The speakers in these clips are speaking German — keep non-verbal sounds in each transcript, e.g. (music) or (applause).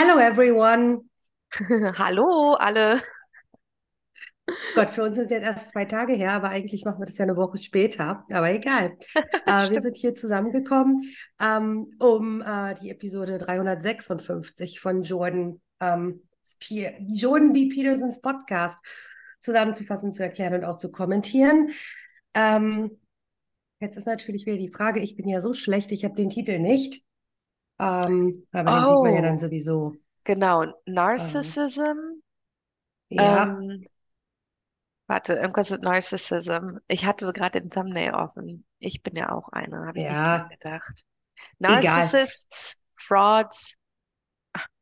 Hello everyone. (laughs) Hallo alle. Gott, für uns sind jetzt erst zwei Tage her, aber eigentlich machen wir das ja eine Woche später. Aber egal. (laughs) Äh, wir sind hier zusammengekommen, ähm, um äh, die Episode 356 von Jordan, ähm, Jordan B. Petersons Podcast zusammenzufassen, zu erklären und auch zu kommentieren. Ähm, jetzt ist natürlich wieder die Frage, ich bin ja so schlecht, ich habe den Titel nicht. Ähm, aber den sieht man ja dann Oh, sowieso. genau. Ähm, Narcissism. ja, Ähm, warte, irgendwas mit Narcissism. Ich hatte gerade den Thumbnail offen. Ich bin ja auch eine, habe ich nicht dran ja, gedacht. egal. Narcissists, Frauds.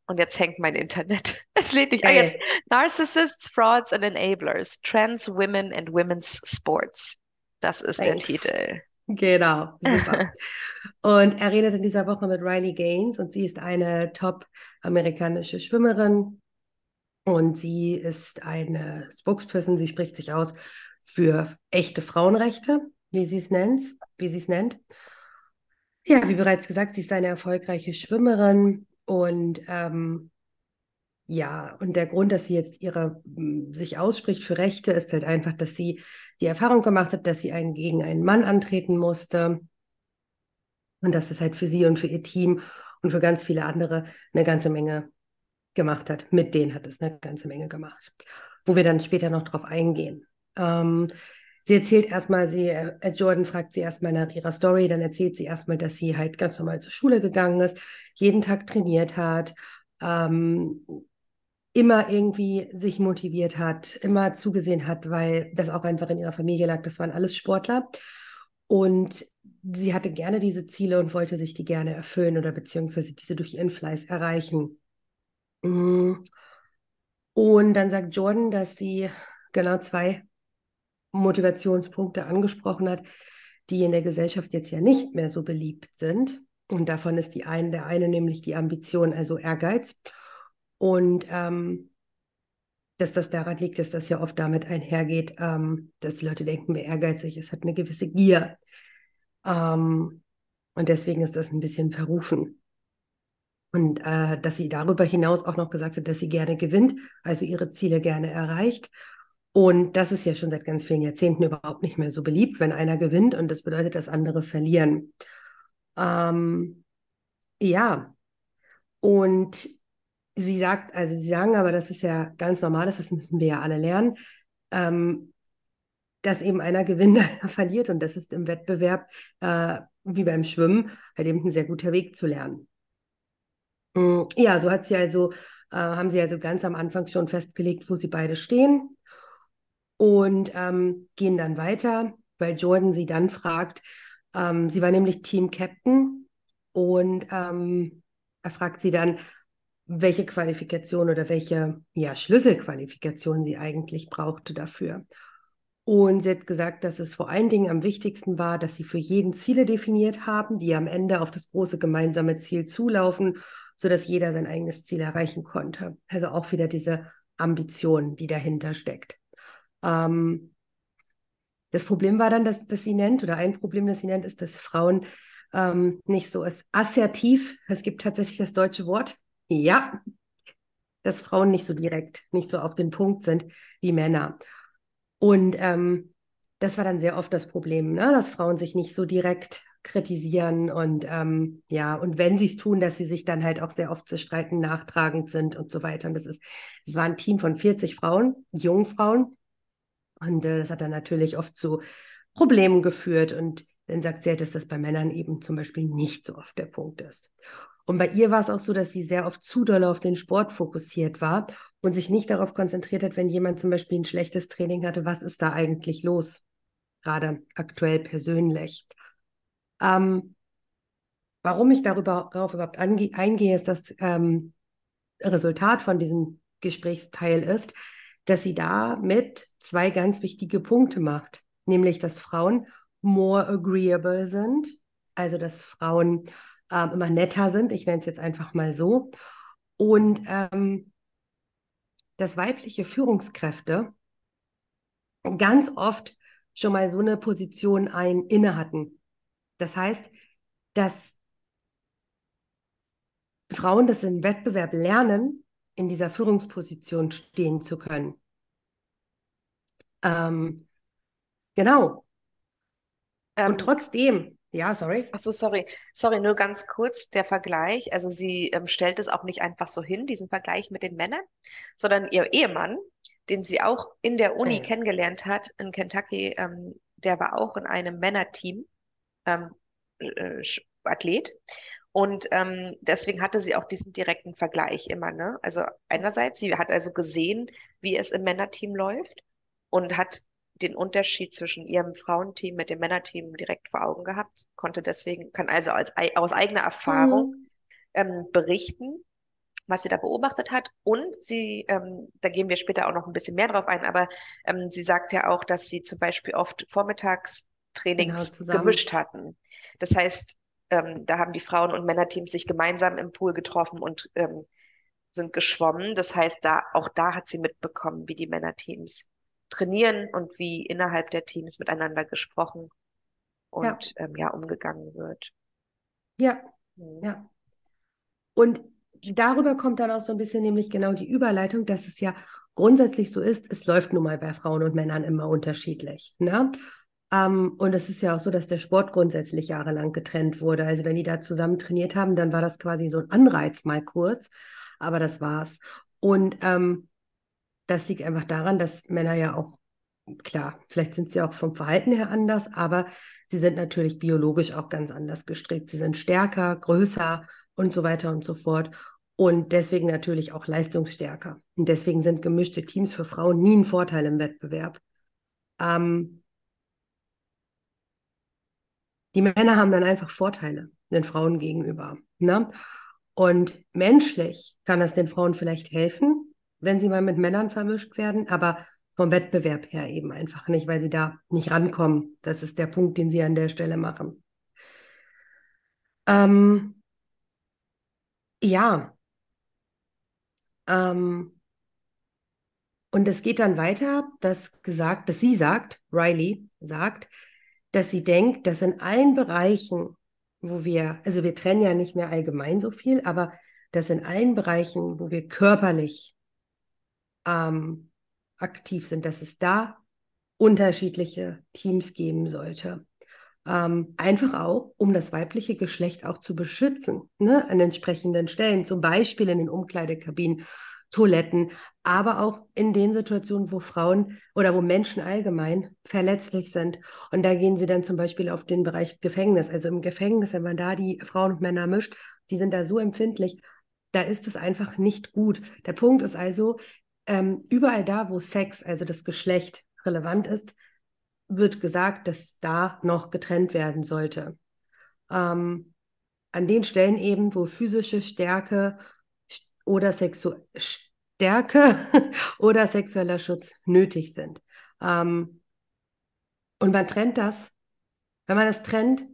Und jetzt hängt mein Internet. Es lädt nicht. Ah, jetzt. Geil. Narcissists, Frauds and Enablers. Trans Women and Women's Sports. Das ist der Thanks. Titel. Genau, super. (laughs) Und er redet in dieser Woche mit Riley Gaines und sie ist eine top-amerikanische Schwimmerin und sie ist eine Spokesperson, sie spricht sich aus für echte Frauenrechte, wie sie es nennt, wie sie es nennt. Ja, wie bereits gesagt, sie ist eine erfolgreiche Schwimmerin und ähm, ja, und der Grund, dass sie jetzt ihre m, sich ausspricht für Rechte, ist halt einfach, dass sie die Erfahrung gemacht hat, dass sie einen, gegen einen Mann antreten musste und dass das halt für sie und für ihr Team und für ganz viele andere eine ganze Menge gemacht hat. Mit denen hat es eine ganze Menge gemacht, wo wir dann später noch drauf eingehen. Ähm, sie erzählt erstmal, sie, äh, Jordan fragt sie erstmal nach ihrer Story, dann erzählt sie erstmal, dass sie halt ganz normal zur Schule gegangen ist, jeden Tag trainiert hat, ähm, immer irgendwie sich motiviert hat, immer zugesehen hat, weil das auch einfach in ihrer Familie lag. Das waren alles Sportler. Und sie hatte gerne diese Ziele und wollte sich die gerne erfüllen oder beziehungsweise diese durch ihren Fleiß erreichen. Mm. Und dann sagt Jordan, dass sie genau zwei Motivationspunkte angesprochen hat, die in der Gesellschaft jetzt ja nicht mehr so beliebt sind. Und davon ist die eine, der eine nämlich die Ambition, also Ehrgeiz. Und ähm, dass das daran liegt, dass das ja oft damit einhergeht, ähm, dass die Leute denken, wer ehrgeizig ist, hat eine gewisse Gier. Ähm, und deswegen ist das ein bisschen verrufen. Und äh, dass sie darüber hinaus auch noch gesagt hat, dass sie gerne gewinnt, also ihre Ziele gerne erreicht. Und das ist ja schon seit ganz vielen Jahrzehnten überhaupt nicht mehr so beliebt, wenn einer gewinnt und das bedeutet, dass andere verlieren. Ähm, ja, und sie sagt, also sie sagen aber, das ist ja ganz normal, das müssen wir ja alle lernen, ähm, dass eben einer gewinnt, einer (laughs) verliert und das ist im Wettbewerb äh, wie beim Schwimmen halt eben ein sehr guter Weg zu lernen. Mm, Ja, so hat sie also, äh, haben sie also ganz am Anfang schon festgelegt, wo sie beide stehen und ähm, gehen dann weiter, weil Jordan sie dann fragt, ähm, sie war nämlich Team Captain und ähm, er fragt sie dann, welche Qualifikation oder welche ja, Schlüsselqualifikation sie eigentlich brauchte dafür. Und sie hat gesagt, dass es vor allen Dingen am wichtigsten war, dass sie für jeden Ziele definiert haben, die am Ende auf das große gemeinsame Ziel zulaufen, sodass jeder sein eigenes Ziel erreichen konnte. Also auch wieder diese Ambition, die dahinter steckt. Ähm, das Problem war dann, dass, dass sie nennt, oder ein Problem, das sie nennt, ist, dass Frauen ähm, nicht so ist assertiv. Es gibt tatsächlich das deutsche Wort. Ja, dass Frauen nicht so direkt, nicht so auf den Punkt sind wie Männer. Und ähm, das war dann sehr oft das Problem, ne? dass Frauen sich nicht so direkt kritisieren und ähm, ja, und wenn sie es tun, dass sie sich dann halt auch sehr oft zu streiten nachtragend sind und so weiter. Und das ist, es war ein Team von 40 Frauen, jungen Frauen. Und äh, das hat dann natürlich oft zu Problemen geführt. Und dann sagt sie halt, dass das bei Männern eben zum Beispiel nicht so oft der Punkt ist. Und bei ihr war es auch so, dass sie sehr oft zu doll auf den Sport fokussiert war und sich nicht darauf konzentriert hat, wenn jemand zum Beispiel ein schlechtes Training hatte, was ist da eigentlich los, gerade aktuell persönlich. Ähm, warum ich darüber, darauf überhaupt eingehe, ist das ähm, Resultat von diesem Gesprächsteil ist, dass sie damit zwei ganz wichtige Punkte macht, nämlich dass Frauen more agreeable sind, also dass Frauen ähm, immer netter sind, ich nenne es jetzt einfach mal so, und ähm, dass weibliche Führungskräfte ganz oft schon mal so eine Position ein inne hatten. Das heißt, dass Frauen das im Wettbewerb lernen, in dieser Führungsposition stehen zu können. Ähm, genau. Ähm, Und trotzdem, ja, sorry. Ach so, sorry. Sorry, nur ganz kurz der Vergleich. Also sie ähm, stellt es auch nicht einfach so hin, diesen Vergleich mit den Männern, sondern ihr Ehemann, den sie auch in der Uni Ja. kennengelernt hat in Kentucky, ähm, der war auch in einem Männerteam ähm, äh, Athlet. Und ähm, deswegen hatte sie auch diesen direkten Vergleich immer, ne? Also einerseits, sie hat also gesehen, wie es im Männerteam läuft und hat den Unterschied zwischen ihrem Frauenteam mit dem Männerteam direkt vor Augen gehabt, konnte deswegen, kann also als, aus eigener Erfahrung Mhm. ähm, berichten, was sie da beobachtet hat. Und sie, ähm, da gehen wir später auch noch ein bisschen mehr drauf ein, aber ähm, sie sagt ja auch, dass sie zum Beispiel oft Vormittagstrainings Genau, gemischt hatten. Das heißt, ähm, da haben die Frauen- und Männerteams sich gemeinsam im Pool getroffen und ähm, sind geschwommen. Das heißt, da, auch da hat sie mitbekommen, wie die Männerteams trainieren und wie innerhalb der Teams miteinander gesprochen und Ja, ähm, ja, umgegangen wird. ja, Mhm. ja. Und darüber kommt dann auch so ein bisschen nämlich genau die Überleitung, dass es ja grundsätzlich so ist, es läuft nun mal bei Frauen und Männern immer unterschiedlich. Ne? Ähm, und es ist ja auch so, dass der Sport grundsätzlich jahrelang getrennt wurde. Also wenn die da zusammen trainiert haben, dann war das quasi so ein Anreiz mal kurz, aber das war's. Und ähm, das liegt einfach daran, dass Männer ja auch, klar, vielleicht sind sie auch vom Verhalten her anders, aber sie sind natürlich biologisch auch ganz anders gestrickt. Sie sind stärker, größer und so weiter und so fort. Und deswegen natürlich auch leistungsstärker. Und deswegen sind gemischte Teams für Frauen nie ein Vorteil im Wettbewerb. Ähm, die Männer haben dann einfach Vorteile den Frauen gegenüber. Ne? Und menschlich kann es den Frauen vielleicht helfen, wenn sie mal mit Männern vermischt werden, aber vom Wettbewerb her eben einfach nicht, weil sie da nicht rankommen. Das ist der Punkt, den sie an der Stelle machen. Ähm, ja, ähm, und es geht dann weiter, dass gesagt, dass sie sagt, Riley sagt, dass sie denkt, dass in allen Bereichen, wo wir, also wir trennen ja nicht mehr allgemein so viel, aber dass in allen Bereichen, wo wir körperlich ähm, aktiv sind, dass es da unterschiedliche Teams geben sollte. Ähm, einfach auch, um das weibliche Geschlecht auch zu beschützen, ne, an entsprechenden Stellen, zum Beispiel in den Umkleidekabinen, Toiletten, aber auch in den Situationen, wo Frauen oder wo Menschen allgemein verletzlich sind. Und da gehen sie dann zum Beispiel auf den Bereich Gefängnis. Also im Gefängnis, wenn man da die Frauen und Männer mischt, die sind da so empfindlich, da ist es einfach nicht gut. Der Punkt ist also, ähm, überall da, wo Sex, also das Geschlecht, relevant ist, wird gesagt, dass da noch getrennt werden sollte. Ähm, an den Stellen eben, wo physische Stärke oder Sexu Stärke (laughs) oder sexueller Schutz nötig sind. Ähm, und man trennt das. Wenn man es trennt,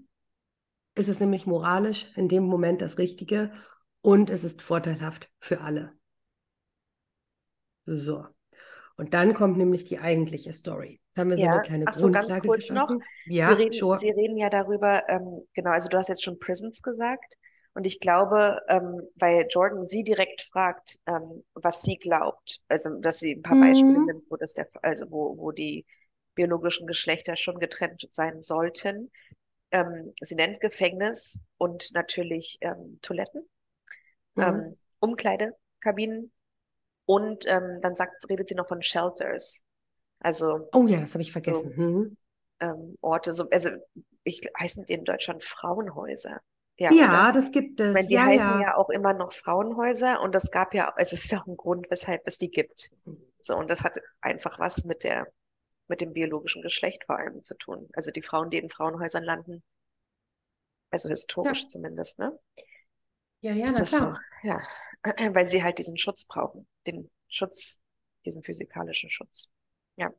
ist es nämlich moralisch in dem Moment das Richtige und es ist vorteilhaft für alle. So. Und dann kommt nämlich die eigentliche Story. Jetzt haben wir so Ja, eine kleine ach so, ganz kurz noch. geschaffen. Sie Ja, reden, sure. Sie reden ja darüber, ähm, genau, also du hast jetzt schon Prisons gesagt. Und ich glaube, ähm, weil Jordan sie direkt fragt, ähm, was sie glaubt, also dass sie ein paar Beispiele Mhm. nimmt, wo das der, also wo, wo die biologischen Geschlechter schon getrennt sein sollten. Ähm, sie nennt Gefängnis und natürlich ähm, Toiletten, Mhm. ähm, Umkleidekabinen und ähm, dann sagt, redet sie noch von Shelters. Also Oh ja, das habe ich so vergessen. Mhm. ähm, Orte, so, also ich heißen die in Deutschland Frauenhäuser. Ja, Ja, das gibt Ich meine, es. die Ja, heißen ja. ja auch immer noch Frauenhäuser und es gab ja, also es ist ja auch ein Grund, weshalb es die gibt. So, und das hat einfach was mit der, mit dem biologischen Geschlecht vor allem zu tun. Also die Frauen, die in Frauenhäusern landen, also historisch zumindest, ne? ja, ja, Ist na das so, ja, (clears throat) weil sie halt diesen Schutz brauchen, den Schutz, diesen physikalischen Schutz. Ja.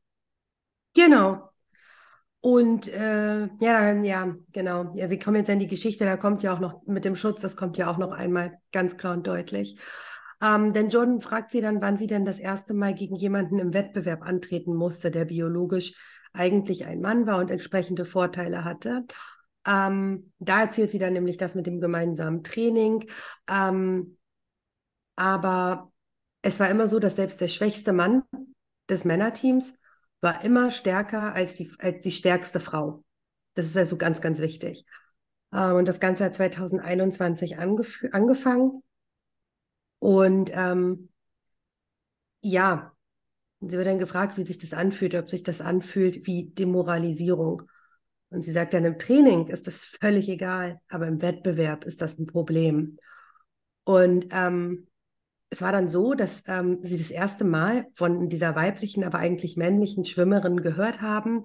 Genau. Und äh, ja, ja, genau. Ja, wir kommen jetzt in die Geschichte, da kommt ja auch noch mit dem Schutz, das kommt ja auch noch einmal ganz klar und deutlich. Ähm, denn Jordan fragt sie dann, wann sie denn das erste Mal gegen jemanden im Wettbewerb antreten musste, der biologisch eigentlich ein Mann war und entsprechende Vorteile hatte. Ähm, da erzählt sie dann nämlich das mit dem gemeinsamen Training. Ähm, aber es war immer so, dass selbst der schwächste Mann des Männerteams war immer stärker als die, als die stärkste Frau. Das ist also ganz, ganz wichtig. Ähm, und das Ganze hat 2021 angefangen. Und ähm, ja, sie wird dann gefragt, wie sich das anfühlt, ob sich das anfühlt wie Demoralisierung. Und sie sagt dann, im Training ist das völlig egal, aber im Wettbewerb ist das ein Problem. Und ähm, es war dann so, dass ähm, sie das erste Mal von dieser weiblichen, aber eigentlich männlichen Schwimmerin gehört haben.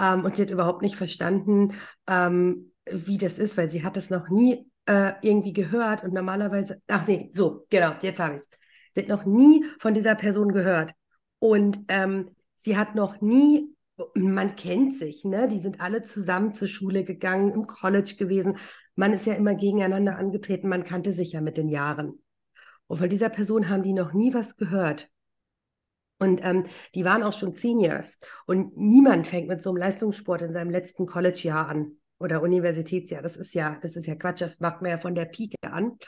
Ähm, und sie hat überhaupt nicht verstanden, ähm, wie das ist, weil sie hat es noch nie äh, irgendwie gehört. Und normalerweise, ach nee, so, genau, jetzt habe ich es. Sie hat noch nie von dieser Person gehört. Und ähm, sie hat noch nie man kennt sich, ne? Die sind alle zusammen zur Schule gegangen, im College gewesen. Man ist ja immer gegeneinander angetreten, man kannte sich ja mit den Jahren. Und von dieser Person haben die noch nie was gehört. Und ähm, die waren auch schon Seniors. Und niemand fängt mit so einem Leistungssport in seinem letzten College-Jahr an oder Universitätsjahr. Das ist ja, das ist ja Quatsch, das macht man ja von der Pike an.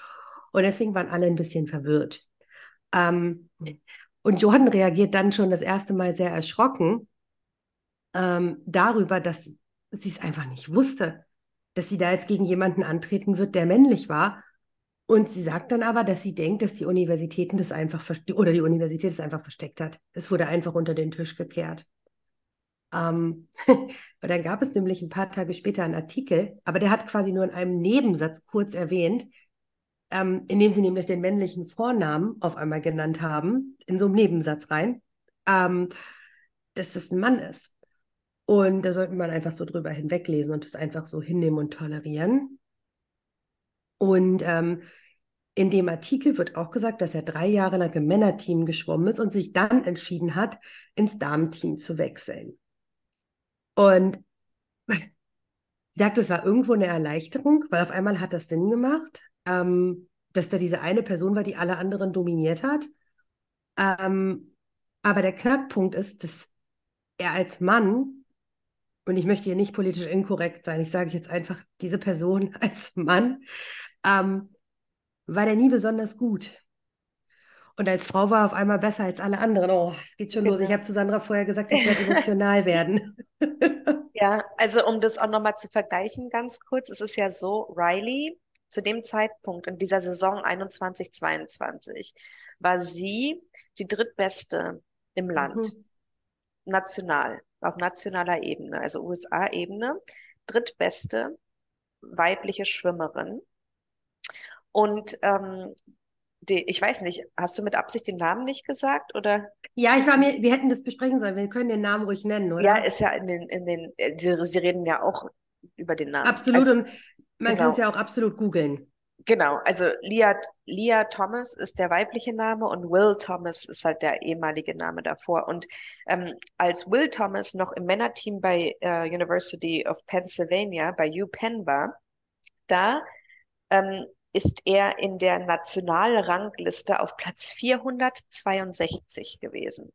Und deswegen waren alle ein bisschen verwirrt. Ähm, und Jordan reagiert dann schon das erste Mal sehr erschrocken ähm, darüber, dass sie es einfach nicht wusste, dass sie da jetzt gegen jemanden antreten wird, der männlich war. Und sie sagt dann aber, dass sie denkt, dass die Universitäten das einfach oder die Universität es einfach versteckt hat. Es wurde einfach unter den Tisch gekehrt. Ähm, (laughs) und dann gab es nämlich ein paar Tage später einen Artikel, aber der hat quasi nur in einem Nebensatz kurz erwähnt, ähm, in dem sie nämlich den männlichen Vornamen auf einmal genannt haben, in so einem Nebensatz rein, ähm, dass das ein Mann ist. Und da sollte man einfach so drüber hinweglesen und das einfach so hinnehmen und tolerieren. Und ähm, in dem Artikel wird auch gesagt, dass er drei Jahre lang im Männerteam geschwommen ist und sich dann entschieden hat, ins Damenteam zu wechseln. Und (laughs) sie sagt, es war irgendwo eine Erleichterung, weil auf einmal hat das Sinn gemacht, ähm, dass da diese eine Person war, die alle anderen dominiert hat. Ähm, aber der Knackpunkt ist, dass er als Mann und ich möchte hier nicht politisch inkorrekt sein, ich sage jetzt einfach, diese Person (laughs) als Mann, ähm, war der nie besonders gut. Und als Frau war er auf einmal besser als alle anderen. Oh, es geht schon genau. los. Ich habe zu Sandra vorher gesagt, (laughs) ich werde emotional werden. (laughs) ja, also um das auch nochmal zu vergleichen, ganz kurz, es ist ja so, Riley zu dem Zeitpunkt in dieser Saison 21-22 war sie die drittbeste im Land, mhm. national auf nationaler Ebene, also USA-Ebene, drittbeste weibliche Schwimmerin. Und ähm, die, ich weiß nicht, hast du mit Absicht den Namen nicht gesagt oder? Ja, ich war mir, wir hätten das besprechen sollen. Wir können den Namen ruhig nennen, oder? Ja, ist ja in den, in den, sie, sie reden ja auch über den Namen. Absolut, also, und man genau. kann es ja auch absolut googeln. Genau, also Leah, Leah Thomas ist der weibliche Name und Will Thomas ist halt der ehemalige Name davor. Und ähm, als Will Thomas noch im Männerteam bei äh, University of Pennsylvania, bei UPenn war, da ähm, ist er in der Nationalrangliste auf Platz 462 gewesen.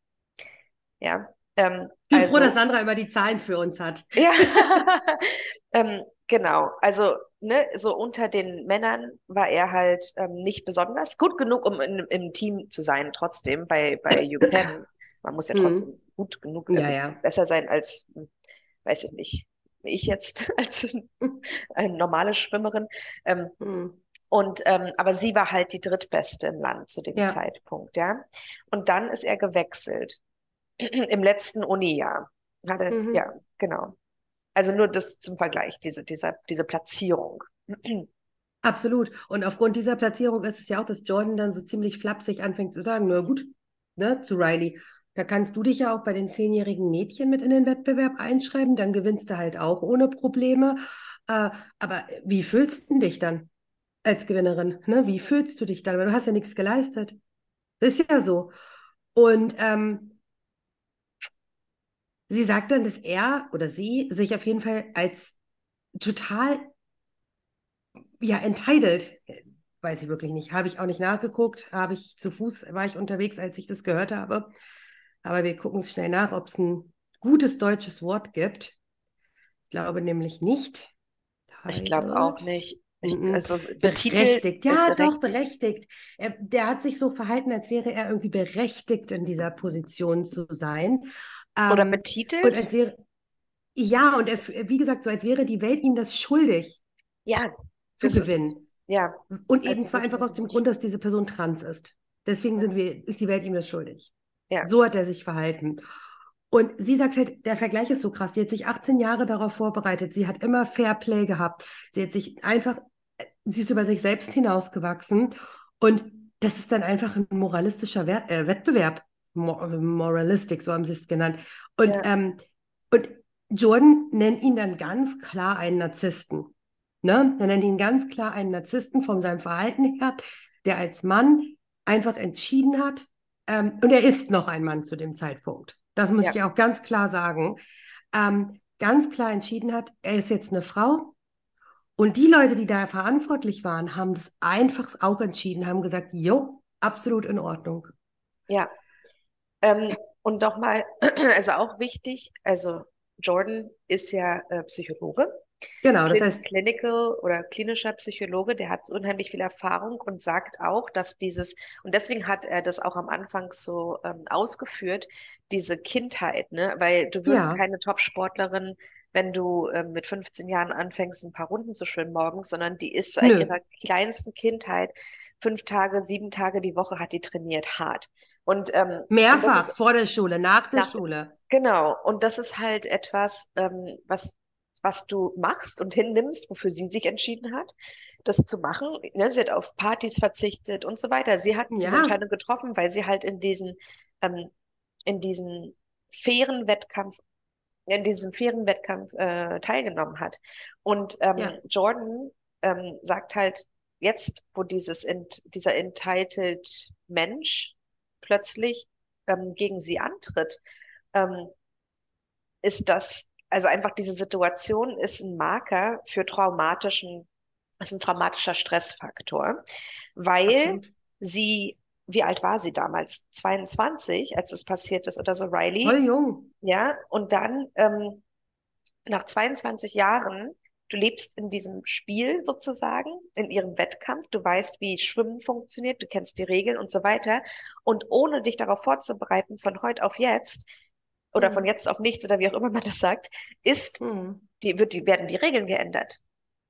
Ja. Ähm, ich bin also, froh, dass Sandra immer die Zahlen für uns hat. (laughs) Ja, (laughs) ähm, genau. Also ne, so unter den Männern war er halt ähm, nicht besonders gut genug, um in, im Team zu sein, trotzdem bei, bei (laughs) UPenn. Man muss ja mhm. trotzdem mhm. gut genug, also ja, ja. besser sein als, weiß ich nicht, ich jetzt als eine normale Schwimmerin. Ähm, mhm. Und ähm, aber sie war halt die drittbeste im Land zu dem ja. Zeitpunkt, ja. Und dann ist er gewechselt (clears throat) im letzten Uni-Jahr. mhm. Ja, genau. Also nur das zum Vergleich, diese, diese, diese Platzierung. (clears throat) Absolut. Und aufgrund dieser Platzierung ist es ja auch, dass Jordan dann so ziemlich flapsig anfängt zu sagen, na gut, ne, zu Riley. Da kannst du dich ja auch bei den zehnjährigen Mädchen mit in den Wettbewerb einschreiben, dann gewinnst du halt auch ohne Probleme. Äh, aber wie fühlst du dich dann als Gewinnerin? Ne? Wie fühlst du dich dann? Weil du hast ja nichts geleistet. Ist ja so. Und ähm, sie sagt dann, dass er oder sie sich auf jeden Fall als total ja entitled, weiß ich wirklich nicht, habe ich auch nicht nachgeguckt, habe ich zu Fuß war ich unterwegs, als ich das gehört habe. Aber wir gucken es schnell nach, ob es ein gutes deutsches Wort gibt. Ich glaube nämlich nicht. Ich glaube auch nicht. Ich, Mhm. also Berechtigt, ja, äh, doch, berechtigt. Er, der hat sich so verhalten, als wäre er irgendwie berechtigt, in dieser Position zu sein. Oder Ähm, und betitelt? als wäre, ja, und er, wie gesagt, so als wäre die Welt ihm das schuldig Ja, zu das ist- gewinnen. ja, Und eben zwar einfach aus dem Grund, dass diese Person trans ist. Deswegen sind wir, ist die Welt ihm das schuldig. Ja. So hat er sich verhalten. Und sie sagt halt, der Vergleich ist so krass. Sie hat sich 18 Jahre darauf vorbereitet. Sie hat immer Fair Play gehabt. Sie hat sich einfach, sie ist über sich selbst hinausgewachsen. Und das ist dann einfach ein moralistischer Wer äh, Wettbewerb. Mo Moralistic, so haben sie es genannt. Und, Ja. ähm, und Jordan nennt ihn dann ganz klar einen Narzissten. Ne? Er nennt ihn ganz klar einen Narzissten von seinem Verhalten her, der als Mann einfach entschieden hat, ähm, und er ist noch ein Mann zu dem Zeitpunkt. Das muss Ja. ich auch ganz klar sagen. Ähm, ganz klar entschieden hat, er ist jetzt eine Frau. Und die Leute, die da verantwortlich waren, haben das einfach auch entschieden, haben gesagt, jo, absolut in Ordnung. ja. Ähm, und nochmal, (clears throat) also auch wichtig, also Jordan ist ja äh, Psychologe. Genau, das heißt, Clinical oder klinischer Psychologe, der hat unheimlich viel Erfahrung und sagt auch, dass dieses, und deswegen hat er das auch am Anfang so ähm, ausgeführt, diese Kindheit, ne? Weil du wirst Ja. keine Top-Sportlerin, wenn du ähm, mit 15 Jahren anfängst, ein paar Runden zu schwimmen morgens, sondern die ist seit Nö. ihrer kleinsten Kindheit fünf Tage, sieben Tage die Woche hat die trainiert, hart. Und, ähm, und mehrfach ist, vor der Schule, nach der Nach- Schule. Genau, und das ist halt etwas, ähm, was, was du machst und hinnimmst, wofür sie sich entschieden hat, das zu machen. Ne, sie hat auf Partys verzichtet und so weiter. Sie hat diese Ja. Entscheidung getroffen, weil sie halt in diesen, ähm, in diesen fairen Wettkampf, in diesem fairen Wettkampf äh, teilgenommen hat. Und ähm, Ja. Jordan ähm, sagt halt, jetzt, wo dieses ent, dieser entitled Mensch plötzlich ähm, gegen sie antritt, ähm, ist das, also einfach diese Situation ist ein Marker für traumatischen, ist ein traumatischer Stressfaktor, weil Absolut. sie, wie alt war sie damals? 22, als es passiert ist oder so, Riley? Voll jung. Ja, und dann ähm, nach 22 Jahren, du lebst in diesem Spiel sozusagen, in ihrem Wettkampf, du weißt, wie Schwimmen funktioniert, du kennst die Regeln und so weiter. Und ohne dich darauf vorzubereiten, von heute auf jetzt oder von Mhm. jetzt auf nichts oder wie auch immer man das sagt, ist, Mhm. die, wird, die, werden die Regeln geändert.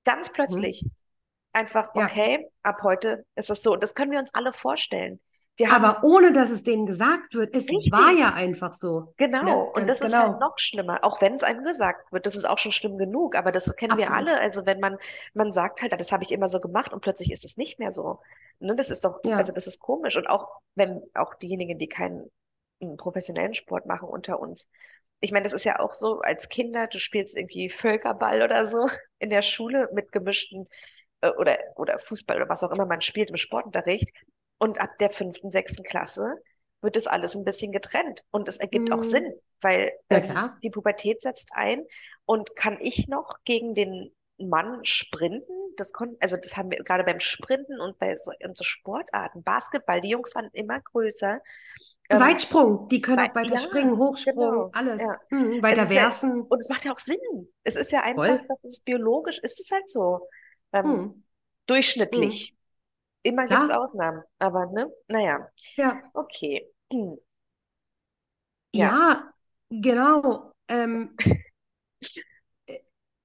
Ganz plötzlich. Einfach, Ja. okay, ab heute ist es so. Und das können wir uns alle vorstellen. Wir Aber ohne dass es denen gesagt wird, es Richtig. war ja einfach so. Genau, Ne, und das ist genau. halt noch schlimmer, auch wenn es einem gesagt wird. Das ist auch schon schlimm genug, aber das kennen wir Absolut. alle. Also wenn man, man sagt halt, das habe ich immer so gemacht und plötzlich ist es nicht mehr so. Ne, das ist doch, Ja. also das ist komisch. Und auch wenn auch diejenigen, die keinen mm, professionellen Sport machen unter uns. Ich meine, das ist ja auch so, als Kinder, du spielst irgendwie Völkerball oder so in der Schule mit gemischten oder, oder Fußball oder was auch immer man spielt im Sportunterricht. Und ab der fünften, sechsten Klasse wird das alles ein bisschen getrennt. Und es ergibt auch Mhm. Sinn, weil Na ähm, die Pubertät setzt ein. Und kann ich noch gegen den Mann sprinten? Das konnten, also das haben wir gerade beim Sprinten und bei so, und so Sportarten, Basketball, die Jungs waren immer größer. Ähm, Weitsprung, die können auch weiter ja, springen, Hochsprung, genau, alles. ja. Mhm, weiter ist ja- werfen. Und es macht ja auch Sinn. Es ist ja einfach, Voll. das ist biologisch, ist es halt so. Ähm, Mhm. durchschnittlich. Immer gibt es. Ausnahmen, aber ne, naja, Ja. okay. Hm. Ja. Ja, genau. Ähm,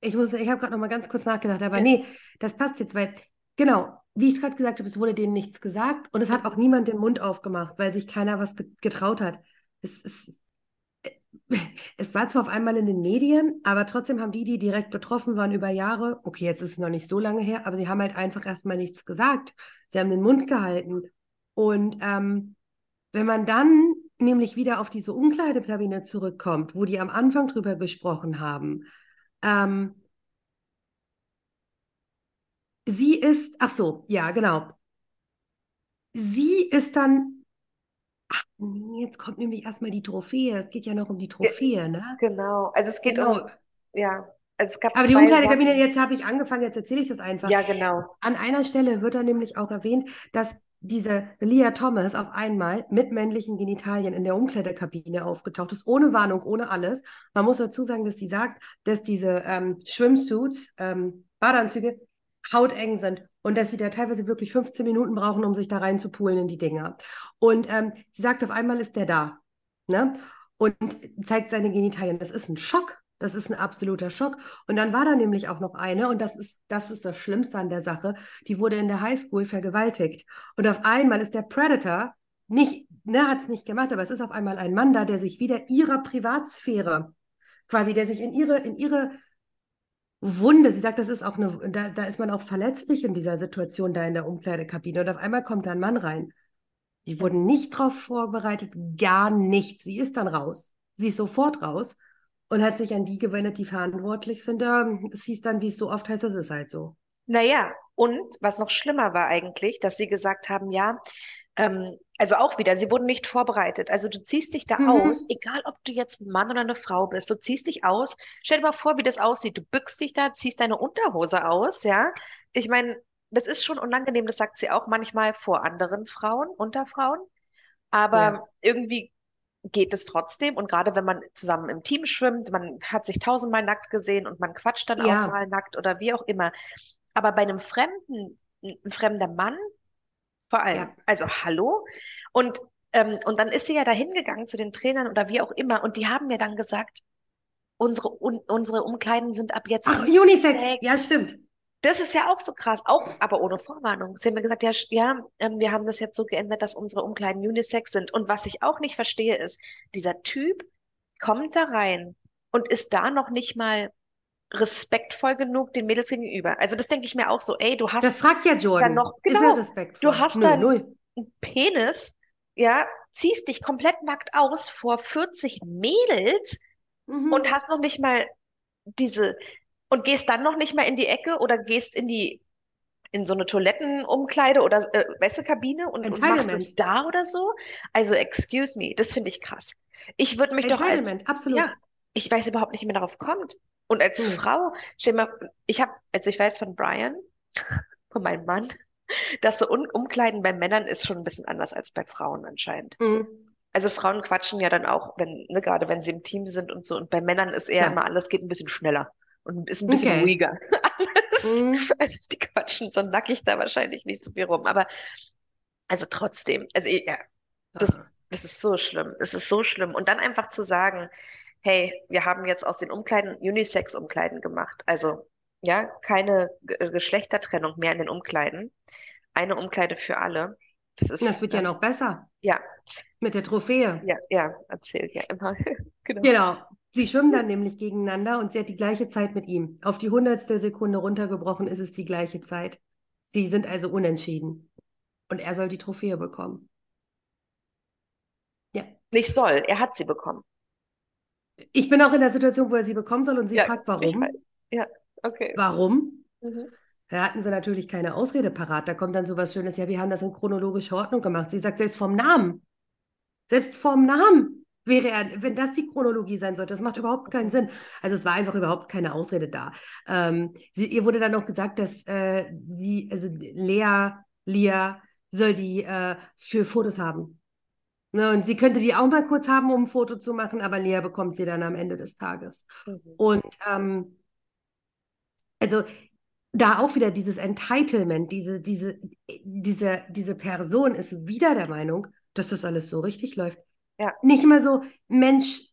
ich muss, ich habe gerade noch mal ganz kurz nachgedacht, aber Ja. nee, das passt jetzt, weil, genau, wie ich es gerade gesagt habe, es wurde denen nichts gesagt und es hat auch niemand den Mund aufgemacht, weil sich keiner was ge- getraut hat. Es, es, es war zwar auf einmal in den Medien, aber trotzdem haben die, die direkt betroffen waren über Jahre, okay, jetzt ist es noch nicht so lange her, aber sie haben halt einfach erstmal nichts gesagt. Sie haben den Mund gehalten. Und ähm, wenn man dann nämlich wieder auf diese Umkleidekabine zurückkommt, wo die am Anfang drüber gesprochen haben, ähm, sie ist, ach so, ja, genau. Sie ist dann, jetzt kommt nämlich erstmal die Trophäe. Es geht ja noch um die Trophäe, ne? Genau. Also es geht Genau. um, ja, also es gab Aber die Umkleidekabine, jetzt habe ich angefangen, jetzt erzähle ich das einfach. Ja, genau. An einer Stelle wird dann nämlich auch erwähnt, dass diese Leah Thomas auf einmal mit männlichen Genitalien in der Umkleidekabine aufgetaucht ist, ohne Warnung, ohne alles. Man muss dazu sagen, dass die sagt, dass diese ähm, Schwimmsuits, ähm, Badeanzüge hauteng sind und dass sie da teilweise wirklich 15 Minuten brauchen, um sich da rein zu poolen in die Dinger. Und ähm, sie sagt, auf einmal ist der da. Ne? Und zeigt seine Genitalien. Das ist ein Schock. Das ist ein absoluter Schock. Und dann war da nämlich auch noch eine, und das ist, das ist das Schlimmste an der Sache, die wurde in der Highschool vergewaltigt. Und auf einmal ist der Predator nicht, ne, hat es nicht gemacht, aber es ist auf einmal ein Mann da, der sich wieder ihrer Privatsphäre, quasi, der sich in ihre, in ihre Wunde, sie sagt, das ist auch eine, da, da ist man auch verletzlich in dieser Situation da in der Umkleidekabine. Und auf einmal kommt da ein Mann rein. Die wurden nicht darauf vorbereitet, gar nichts. Sie ist dann raus. Sie ist sofort raus und hat sich an die gewendet, die verantwortlich sind. Es hieß dann, wie es so oft heißt, das ist halt so. Naja, und was noch schlimmer war eigentlich, dass sie gesagt haben, ja, ähm, also auch wieder, sie wurden nicht vorbereitet. Also du ziehst dich da mhm. aus, egal ob du jetzt ein Mann oder eine Frau bist, du ziehst dich aus. Stell dir mal vor, wie das aussieht. Du bückst dich da, ziehst deine Unterhose aus, ja. Ich meine, das ist schon unangenehm, das sagt sie auch manchmal vor anderen Frauen, unter Frauen. Aber ja. irgendwie geht es trotzdem. Und gerade wenn man zusammen im Team schwimmt, man hat sich tausendmal nackt gesehen und man quatscht dann ja. auch mal nackt oder wie auch immer. Aber bei einem Fremden, ein fremder Mann, vor allem, ja. also hallo. Und, ähm, und dann ist sie ja da hingegangen zu den Trainern oder wie auch immer. Und die haben mir dann gesagt, unsere, un, unsere Umkleiden sind ab jetzt. Ach, Unisex, ja, stimmt. Das ist ja auch so krass, auch aber ohne Vorwarnung. Sie haben mir gesagt, ja, ja ähm, wir haben das jetzt so geändert, dass unsere Umkleiden Unisex sind. Und was ich auch nicht verstehe, ist, dieser Typ kommt da rein und ist da noch nicht mal respektvoll genug den Mädels gegenüber. Also das denke ich mir auch so, ey, du hast Das fragt ja Jordan. Noch, genau, ist er respektvoll? Du hast dann einen Penis, ja, ziehst dich komplett nackt aus vor 40 Mädels mhm. und hast noch nicht mal diese und gehst dann noch nicht mal in die Ecke oder gehst in die in so eine Toilettenumkleide oder äh, Wäschekabine und, und machst da oder so. Also excuse me, das finde ich krass. Ich würde mich doch als, absolut. Ja, ich weiß überhaupt nicht, wie man darauf kommt. Und als hm. Frau, stell mal, ich habe, als ich weiß von Brian, von meinem Mann, dass so Un Umkleiden bei Männern ist schon ein bisschen anders als bei Frauen anscheinend. Hm. Also Frauen quatschen ja dann auch, wenn, ne, gerade wenn sie im Team sind und so. Und bei Männern ist eher ja. immer alles geht ein bisschen schneller und ist ein bisschen okay. ruhiger. (laughs) Mhm. Also die quatschen so nackig da wahrscheinlich nicht so viel rum. Aber also trotzdem, also ja, das, das ist so schlimm. Es ist so schlimm. Und dann einfach zu sagen, hey, wir haben jetzt aus den Umkleiden Unisex-Umkleiden gemacht. Also ja, keine G Geschlechtertrennung mehr in den Umkleiden. Eine Umkleide für alle. Das, ist, das wird ja noch besser. Ja. Mit der Trophäe. Ja, ja, erzählt ja immer. (laughs) genau. genau. Sie schwimmen dann nämlich gegeneinander und sie hat die gleiche Zeit mit ihm. Auf die hundertstel Sekunde runtergebrochen ist es die gleiche Zeit. Sie sind also unentschieden. Und er soll die Trophäe bekommen. Ja. Nicht soll, er hat sie bekommen. Ich bin auch in der Situation, wo er sie bekommen soll und sie ja, fragt, warum. Ja, okay. Warum? Mhm. Da hatten sie natürlich keine Ausrede parat. Da kommt dann sowas Schönes, ja, wir haben das in chronologischer Ordnung gemacht. Sie sagt, selbst vom Namen, selbst vom Namen wäre er, wenn das die Chronologie sein sollte, das macht überhaupt keinen Sinn. Also es war einfach überhaupt keine Ausrede da. Ähm, sie, ihr wurde dann noch gesagt, dass äh, sie, also Lea, Lia soll die äh, für Fotos haben. Ne, und sie könnte die auch mal kurz haben, um ein Foto zu machen, aber Lea bekommt sie dann am Ende des Tages. Mhm. Und ähm, also da auch wieder dieses Entitlement, diese, diese, diese, diese Person ist wieder der Meinung, dass das alles so richtig läuft. Ja. Nicht mal so, Mensch,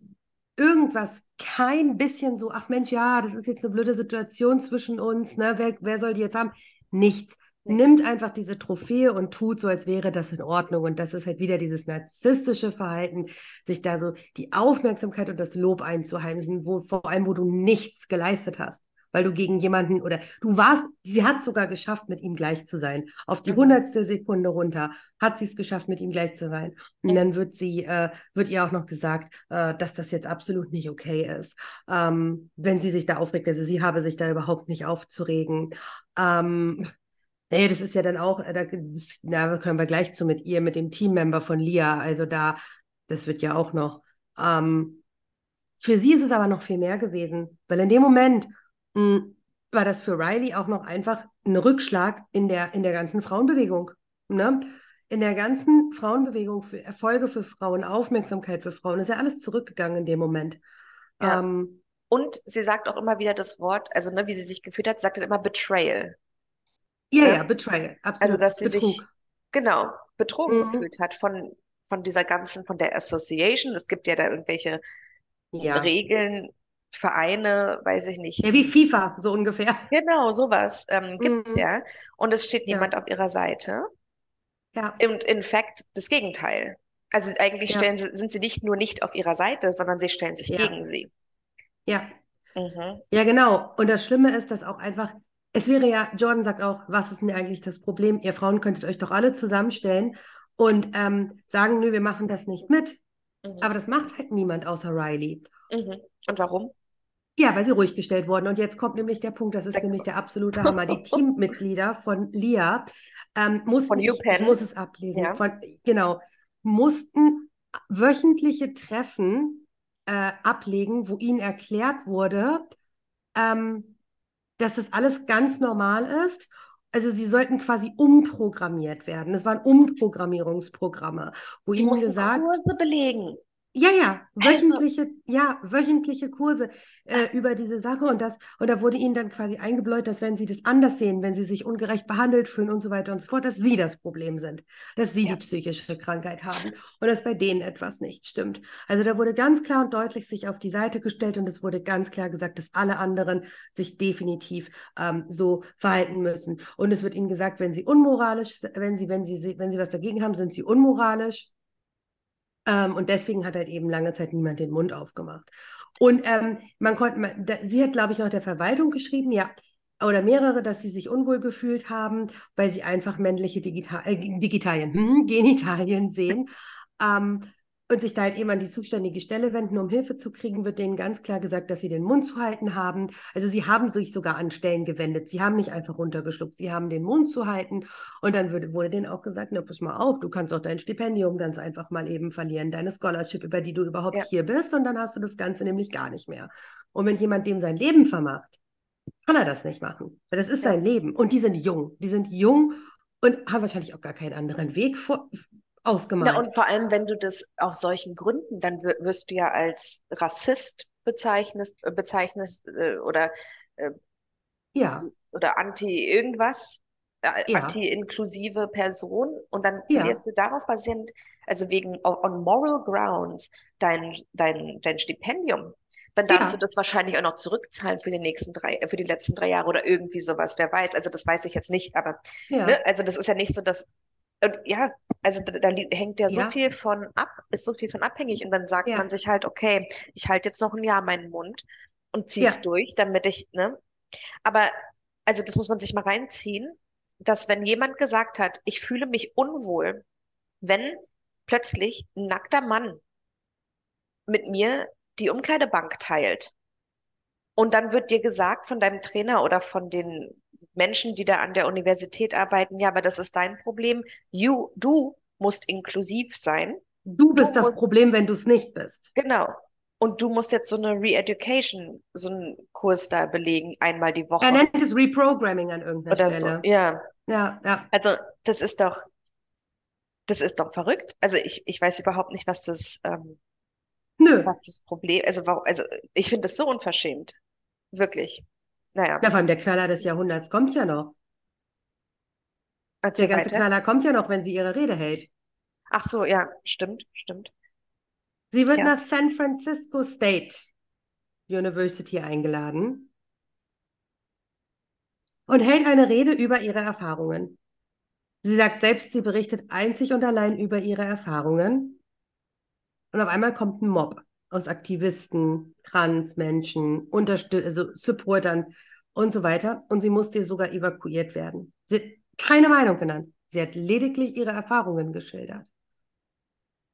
irgendwas, kein bisschen so, ach Mensch, ja, das ist jetzt eine blöde Situation zwischen uns, ne? Wer, wer soll die jetzt haben? Nichts. Nimmt einfach diese Trophäe und tut so, als wäre das in Ordnung. Und das ist halt wieder dieses narzisstische Verhalten, sich da so die Aufmerksamkeit und das Lob einzuheimsen, wo vor allem, wo du nichts geleistet hast weil du gegen jemanden oder du warst, sie hat sogar geschafft, mit ihm gleich zu sein. Auf die mhm. hundertstel Sekunde runter hat sie es geschafft, mit ihm gleich zu sein. Und dann wird sie, äh, wird ihr auch noch gesagt, äh, dass das jetzt absolut nicht okay ist, ähm, wenn sie sich da aufregt. Also sie habe sich da überhaupt nicht aufzuregen. Ähm, Nee, das ist ja dann auch, da, da können wir gleich zu mit ihr, mit dem Teammember von Lia. Also da, das wird ja auch noch. Ähm, für sie ist es aber noch viel mehr gewesen, weil in dem Moment, hm, war das für Riley auch noch einfach ein Rückschlag in der, in der ganzen Frauenbewegung. Ne? In der ganzen Frauenbewegung für Erfolge für Frauen, Aufmerksamkeit für Frauen, ist ja alles zurückgegangen in dem Moment. Ja. Ähm, Und sie sagt auch immer wieder das Wort, also ne, wie sie sich gefühlt hat, sagt dann immer Betrayal. Ja, Ne? ja, Betrayal, Also, absolut. dass sie sich, Betrug. genau, betrogen Mhm. gefühlt hat von, von dieser ganzen, von der Association. Es gibt ja da irgendwelche Ja. Regeln, Vereine, weiß ich nicht, Ja, wie FIFA, so ungefähr. genau, sowas ähm, gibt's Mhm. ja. Und es steht Ja, niemand auf ihrer Seite. ja, Und in fact, das Gegenteil. Also eigentlich ja, stellen sie, sind sie nicht nur nicht auf ihrer Seite, sondern sie stellen sich ja, gegen sie. ja. Mhm. Ja, genau. Und das Schlimme ist, dass auch einfach, es wäre ja, Jordan sagt auch, was ist denn eigentlich das Problem? Ihr Frauen könntet euch doch alle zusammenstellen und ähm, sagen, nö, wir machen das nicht mit. Mhm. Aber das macht halt niemand außer Riley. Mhm. Und warum? Ja, weil sie ruhig gestellt wurden. Und jetzt kommt nämlich der Punkt, das ist nämlich der absolute Hammer. Die (laughs) Teammitglieder von Lia ähm, mussten, Von ich, ich muss es ablesen, ja. von, genau, mussten wöchentliche Treffen äh, ablegen, wo ihnen erklärt wurde, ähm, dass das alles ganz normal ist. Also sie sollten quasi umprogrammiert werden. Das waren Umprogrammierungsprogramme, wo Die ihnen gesagt, Kurse belegen. Ja, ja, Also, wöchentliche, ja, wöchentliche Kurse äh, über diese Sache und das, und da wurde ihnen dann quasi eingebläut, dass wenn sie das anders sehen, wenn sie sich ungerecht behandelt fühlen und so weiter und so fort, dass sie das Problem sind, dass sie ja. die psychische Krankheit haben und dass bei denen etwas nicht stimmt. Also da wurde ganz klar und deutlich sich auf die Seite gestellt und es wurde ganz klar gesagt, dass alle anderen sich definitiv ähm, so verhalten müssen. Und es wird ihnen gesagt, wenn sie unmoralisch, wenn sie, wenn sie, wenn sie was dagegen haben, sind sie unmoralisch. Ähm, und deswegen hat halt eben lange Zeit niemand den Mund aufgemacht. Und ähm, man konnte, man, da, sie hat, glaube ich, noch der Verwaltung geschrieben, ja, oder mehrere, dass sie sich unwohl gefühlt haben, weil sie einfach männliche Digital, äh, Digitalien, hm, Genitalien sehen. Ähm, und sich da halt eben an die zuständige Stelle wenden, um Hilfe zu kriegen, wird denen ganz klar gesagt, dass sie den Mund zu halten haben. Also sie haben sich sogar an Stellen gewendet. Sie haben nicht einfach runtergeschluckt. Sie haben den Mund zu halten. Und dann würde, wurde denen auch gesagt, na, pass mal auf, du kannst auch dein Stipendium ganz einfach mal eben verlieren, deine Scholarship, über die du überhaupt Ja. hier bist. Und dann hast du das Ganze nämlich gar nicht mehr. Und wenn jemand dem sein Leben vermacht, kann er das nicht machen. Weil das ist Ja. sein Leben. Und die sind jung. Die sind jung und haben wahrscheinlich auch gar keinen anderen Weg vor, Ausgemalt. und vor allem, wenn du das aus solchen Gründen, dann wir- wirst du ja als Rassist bezeichnest, äh, bezeichnest äh, oder, äh, ja, oder anti-irgendwas, äh, ja, anti-inklusive Person. Und dann ja, verlierst du darauf basierend, also wegen on moral grounds, dein, dein, dein Stipendium. Dann darfst du ja, das wahrscheinlich auch noch zurückzahlen für die nächsten drei, äh, für die letzten drei Jahre oder irgendwie sowas, wer weiß. Also das weiß ich jetzt nicht, aber ja, ne, also das ist ja nicht so, dass und ja, also da, da hängt ja so ja, viel von ab, ist so viel von abhängig. Und dann sagt man ja, sich halt, okay, ich halte jetzt noch ein Jahr meinen Mund und zieh's ja, durch, damit ich, ne? Aber also das muss man sich mal reinziehen, dass wenn jemand gesagt hat, ich fühle mich unwohl, wenn plötzlich ein nackter Mann mit mir die Umkleidebank teilt und dann wird dir gesagt von deinem Trainer oder von den Menschen, die da an der Universität arbeiten, ja, aber das ist dein Problem. You, du musst inklusiv sein. Du Du bist das musst, Problem, wenn du es nicht bist. genau. Und du musst jetzt so eine Re-Education, so einen Kurs da belegen, einmal die Er Woche nennt es Reprogramming an irgendeiner oder so. Stelle. Ja, Ja, ja. also das ist doch, das ist doch verrückt. Also ich, ich weiß überhaupt nicht, was das, ähm, Nö. was das Problem, also warum, also ich finde das so unverschämt. Wirklich. Naja, Na, vor allem der Knaller des Jahrhunderts kommt ja noch. Der erzähl ganze weiter. Knaller kommt ja noch, wenn sie ihre Rede hält. Ach so, ja, stimmt, stimmt. Sie wird Ja. nach San Francisco State University eingeladen und hält eine Rede über ihre Erfahrungen. Sie sagt selbst, sie berichtet einzig und allein über ihre Erfahrungen. Und auf einmal kommt ein Mob aus Aktivisten, Transmenschen, also Supportern und so weiter. Und sie musste sogar evakuiert werden. Sie hat keine Meinung genannt. Sie hat lediglich ihre Erfahrungen geschildert.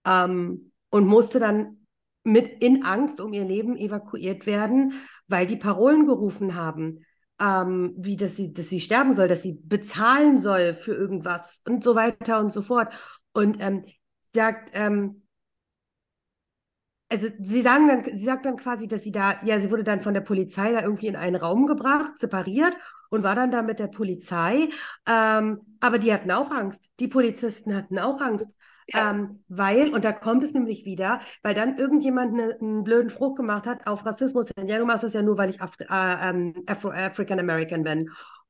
Ähm, und musste dann mit in Angst um ihr Leben evakuiert werden, weil die Parolen gerufen haben, ähm, wie dass sie, dass sie sterben soll, dass sie bezahlen soll für irgendwas und so weiter und so fort. Und ähm, sagt, ähm, also sie sagen dann, sie sagt dann quasi, dass sie da, ja, sie wurde dann von der Polizei da irgendwie in einen Raum gebracht, separiert und war dann da mit der Polizei. Ähm, aber die hatten auch Angst. Die Polizisten hatten auch Angst. Ja. Ähm, weil, und da kommt es nämlich wieder, weil dann irgendjemand ne, einen blöden Spruch gemacht hat auf Rassismus. Ja, du machst das ja nur, weil ich Afri äh, ähm, Afro African American bin.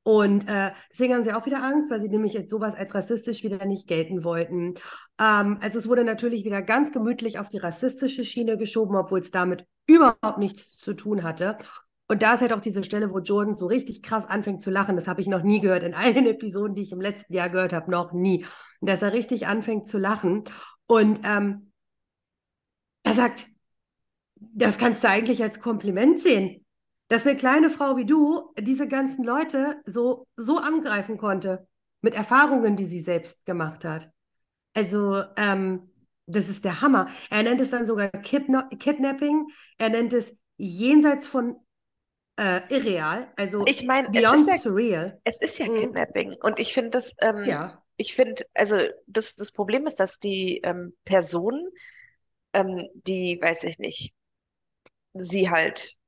Und äh, deswegen haben sie auch wieder Angst, weil sie nämlich jetzt sowas als rassistisch wieder nicht gelten wollten. Ähm, also es wurde natürlich wieder ganz gemütlich auf die rassistische Schiene geschoben, obwohl es damit überhaupt nichts zu tun hatte. Und da ist halt auch diese Stelle, wo Jordan so richtig krass anfängt zu lachen. Das habe ich noch nie gehört in allen (laughs) Episoden, die ich im letzten Jahr gehört habe, noch nie. Dass er richtig anfängt zu lachen. Und ähm, er sagt, das kannst du eigentlich als Kompliment sehen dass eine kleine Frau wie du diese ganzen Leute so, so angreifen konnte mit Erfahrungen, die sie selbst gemacht hat. Also, ähm, das ist der Hammer. Er nennt es dann sogar Kidna Kidnapping. Er nennt es jenseits von äh, irreal, also ich meine, beyond es ist ja, surreal. Es ist ja. Kidnapping. Und ich finde das, ähm, ja. ich finde, also das, das Problem ist, dass die ähm, Personen, ähm, die, weiß ich nicht, sie halt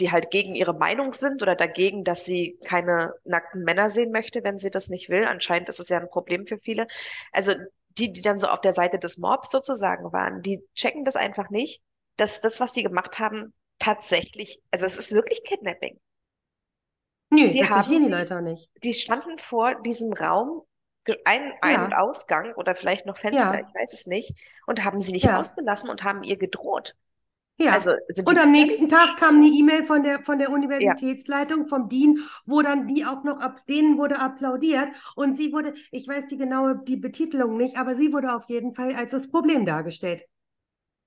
die halt gegen ihre Meinung sind oder dagegen, dass sie keine nackten Männer sehen möchte, wenn sie das nicht will. Anscheinend ist es ja ein Problem für viele. Also die, die dann so auf der Seite des Mobs sozusagen waren, die checken das einfach nicht, dass das, was sie gemacht haben, tatsächlich, also es ist wirklich Kidnapping. Nö, die das haben, verstehen die Leute auch nicht. Die standen vor diesem Raum, Ein-, Ein ja. und Ausgang oder vielleicht noch Fenster, ja. ich weiß es nicht, und haben sie nicht ja. rausgelassen und haben ihr gedroht. Ja. Also, und am nächsten Tag kam eine E-Mail von der, von der Universitätsleitung, ja. vom Dean, wo dann die auch noch ab denen wurde applaudiert. Und sie wurde, ich weiß die genaue die Betitelung nicht, aber sie wurde auf jeden Fall als das Problem dargestellt.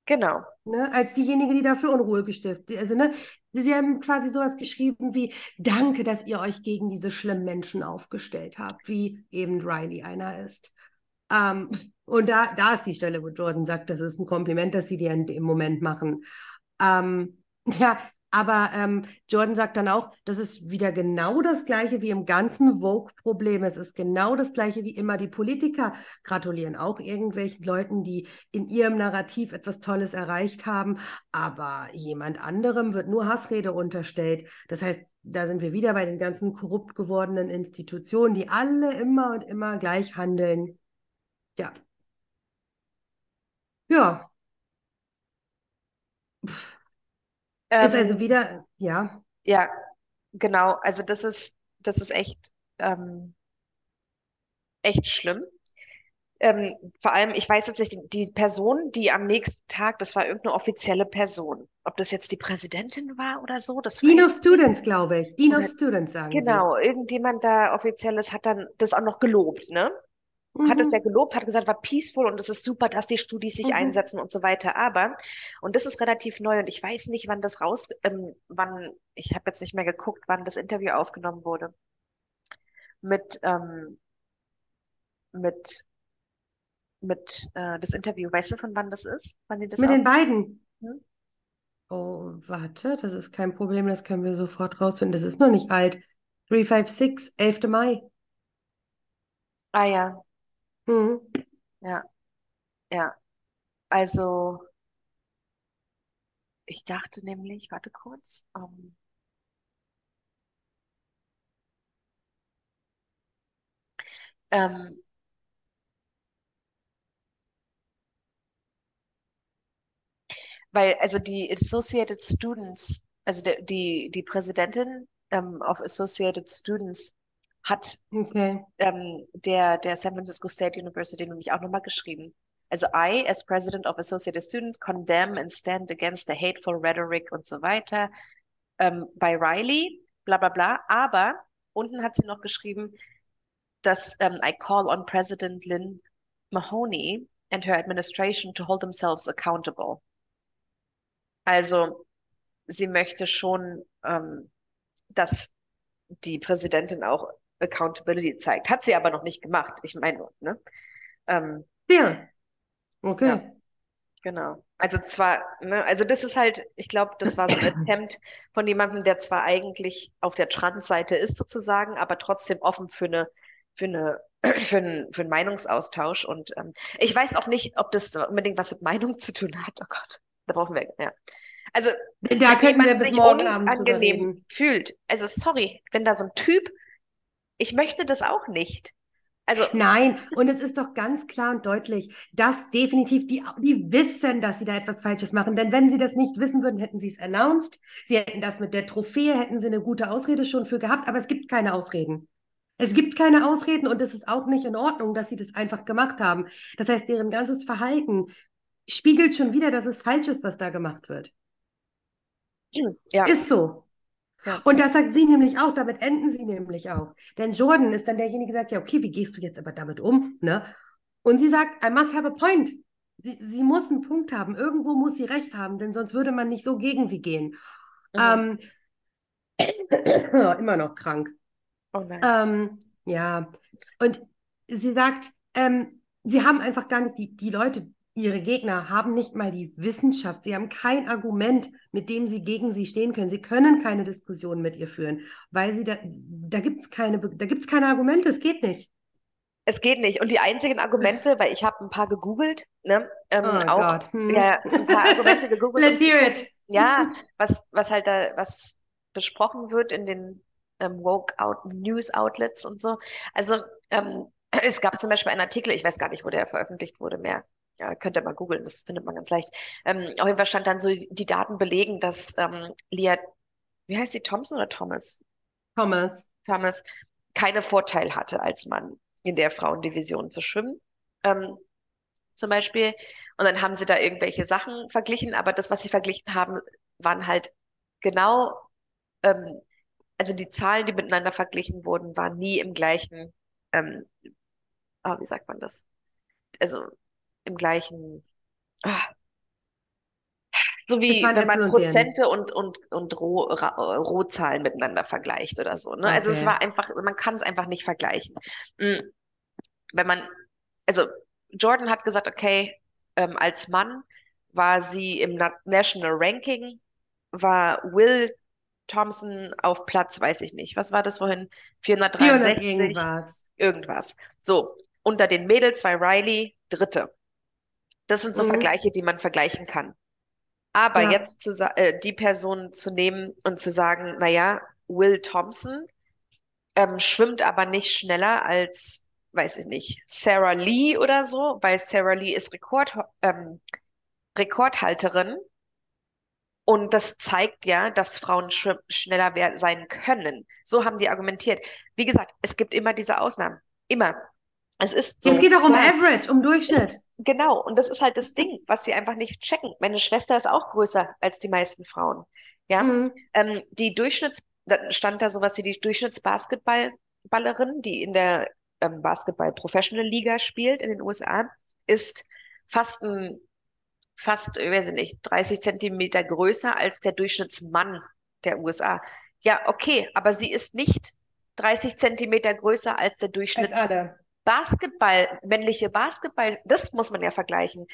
Genau. Ne, als diejenige, die dafür Unruhe gestiftet. Also, ne, sie haben quasi sowas geschrieben wie: Danke, dass ihr euch gegen diese schlimmen Menschen aufgestellt habt, wie eben Riley einer ist. Ähm, und da, da ist die Stelle, wo Jordan sagt, das ist ein Kompliment, dass sie dir im Moment machen. Ähm, (laughs) ja, aber ähm, Jordan sagt dann auch, das ist wieder genau das gleiche wie im ganzen Vogue-Problem. Es ist genau das gleiche wie immer. Die Politiker gratulieren auch irgendwelchen Leuten, die in ihrem Narrativ etwas Tolles erreicht haben, aber jemand anderem wird nur Hassrede unterstellt. Das heißt, da sind wir wieder bei den ganzen korrupt gewordenen Institutionen, die alle immer und immer gleich handeln. Ja. Ja. Ähm, ist also wieder, ja. Ja, genau. Also das ist, das ist echt, ähm, echt schlimm. Ähm, vor allem, ich weiß jetzt nicht, die, die Person, die am nächsten Tag, das war irgendeine offizielle Person. Ob das jetzt die Präsidentin war oder so, das Dean of Students, glaube ich. Dean of Students, sagen Genau, sie. irgendjemand da offizielles hat dann das auch noch gelobt, ne? Mhm. hat es ja gelobt, hat gesagt, war peaceful und es ist super, dass die Studis sich mhm. einsetzen und so weiter. Aber, und das ist relativ neu und ich weiß nicht, wann das raus, ähm, wann, ich habe jetzt nicht mehr geguckt, wann das Interview aufgenommen wurde. Mit, ähm, mit, mit, äh, das Interview, weißt du, von wann das ist? Wann das mit den beiden? Hm? Oh, warte, das ist kein Problem, das können wir sofort rausfinden. Das ist noch nicht alt. 356, 11. Mai. Ah ja, Mhm. Ja, ja. Also, ich dachte nämlich, warte kurz. Ähm, ähm, weil, also die Associated Students, also der, die, die Präsidentin ähm, of Associated Students hat okay. ähm, der, der San Francisco State University nämlich auch nochmal geschrieben. Also I, as President of Associated Students, condemn and stand against the hateful rhetoric und so weiter ähm, bei Riley, bla bla bla. Aber unten hat sie noch geschrieben, dass ähm, I call on President Lynn Mahoney and her administration to hold themselves accountable. Also sie möchte schon, ähm, dass die Präsidentin auch Accountability zeigt. Hat sie aber noch nicht gemacht. Ich meine, ne? Ähm, ja. Okay. Ja, genau. Also zwar, ne, also das ist halt, ich glaube, das war so ein (clears throat) Attempt von jemandem, der zwar eigentlich auf der Trans-Seite ist sozusagen, aber trotzdem offen für eine, für eine, (clears throat) für einen, für einen Meinungsaustausch. Und ähm, ich weiß auch nicht, ob das unbedingt was mit Meinung zu tun hat. Oh Gott, da brauchen wir, ja. Also, da können wir bis morgen Abend angenehm fühlt. Also, sorry, wenn da so ein Typ ich möchte das auch nicht. Also, Nein, und es ist doch ganz klar und deutlich, dass definitiv die, die wissen, dass sie da etwas Falsches machen. Denn wenn sie das nicht wissen würden, hätten sie es announced. Sie hätten das mit der Trophäe, hätten sie eine gute Ausrede schon für gehabt, aber es gibt keine Ausreden. Es gibt keine Ausreden und es ist auch nicht in Ordnung, dass sie das einfach gemacht haben. Das heißt, deren ganzes Verhalten spiegelt schon wieder, dass es falsch ist, was da gemacht wird. ja, Ist so. Ja. Und das sagt sie nämlich auch, damit enden sie nämlich auch. Denn Jordan ist dann derjenige, der sagt, ja, okay, wie gehst du jetzt aber damit um? Ne? Und sie sagt, I must have a point. Sie, sie muss einen Punkt haben. Irgendwo muss sie recht haben, denn sonst würde man nicht so gegen sie gehen. Mhm. Ähm, (coughs) immer noch krank. oh nein. Ähm, ja, und sie sagt, ähm, sie haben einfach gar nicht, die, die Leute, ihre Gegner haben nicht mal die Wissenschaft, sie haben kein Argument, mit dem sie gegen sie stehen können. Sie können keine Diskussion mit ihr führen, weil sie da, da gibt es keine, da gibt's keine Argumente, es geht nicht. Es geht nicht. Und die einzigen Argumente, weil ich habe ein paar gegoogelt, ne? Ähm, Oh auch, Gott. Hm. ja, ein paar Argumente gegoogelt. (laughs) Let's hear it. (laughs) Ja, was, was halt da, was besprochen wird in den ähm, Woke Out News Outlets und so. Also ähm, (clears throat) es gab zum Beispiel einen Artikel, ich weiß gar nicht, wo der veröffentlicht wurde mehr. Ja, könnt ihr mal googeln, das findet man ganz leicht. Ähm, auf jeden Fall stand dann so, die Daten belegen, dass ähm, Leah, wie heißt sie, Thompson oder Thomas? Thomas. Thomas keine Vorteil hatte als Mann in der Frauendivision zu schwimmen. Ähm, zum Beispiel. Und dann haben sie da irgendwelche Sachen verglichen, aber das, was sie verglichen haben, waren halt genau, ähm, also die Zahlen, die miteinander verglichen wurden, waren nie im gleichen, ähm, ah, wie sagt man das? Also im gleichen, ah, so wie wenn man. Prozente und, und, und Roh, Ra- Rohzahlen miteinander vergleicht oder so. Ne? Also es Okay. war einfach, man kann es einfach nicht vergleichen. Mm, Wenn man, also Jordan hat gesagt, okay, ähm, als Mann war sie im Na National Ranking, war Will Thompson auf Platz, weiß ich nicht. Was war das vorhin? 400 463, irgendwas. irgendwas. So, unter den Mädels war Riley Dritte. Das sind so Mhm. Vergleiche, die man vergleichen kann. Aber Ja. jetzt zu, äh, die Person zu nehmen und zu sagen, naja, Will Thompson ähm, schwimmt aber nicht schneller als, weiß ich nicht, Sarah Lee oder so, weil Sarah Lee ist Rekord, ähm, Rekordhalterin. Und das zeigt ja, dass Frauen schneller sein können. So haben die argumentiert. Wie gesagt, es gibt immer diese Ausnahmen. Immer. Es ist so. Es geht auch um. Average, um Durchschnitt. Genau, und das ist halt das Ding, was sie einfach nicht checken. Meine Schwester ist auch größer als die meisten Frauen. Ja, Mhm. ähm, die Durchschnitts, da stand da sowas wie die Durchschnittsbasketballerin, die in der ähm, Basketball-Professional-Liga spielt in den USA, ist fast ein, fast, weiß ich nicht, 30 Zentimeter größer als der Durchschnittsmann der USA. Ja, okay, aber sie ist nicht 30 Zentimeter größer als der Als Durchschnitts alle. Basketball, männliche Basketball, das muss man ja vergleichen.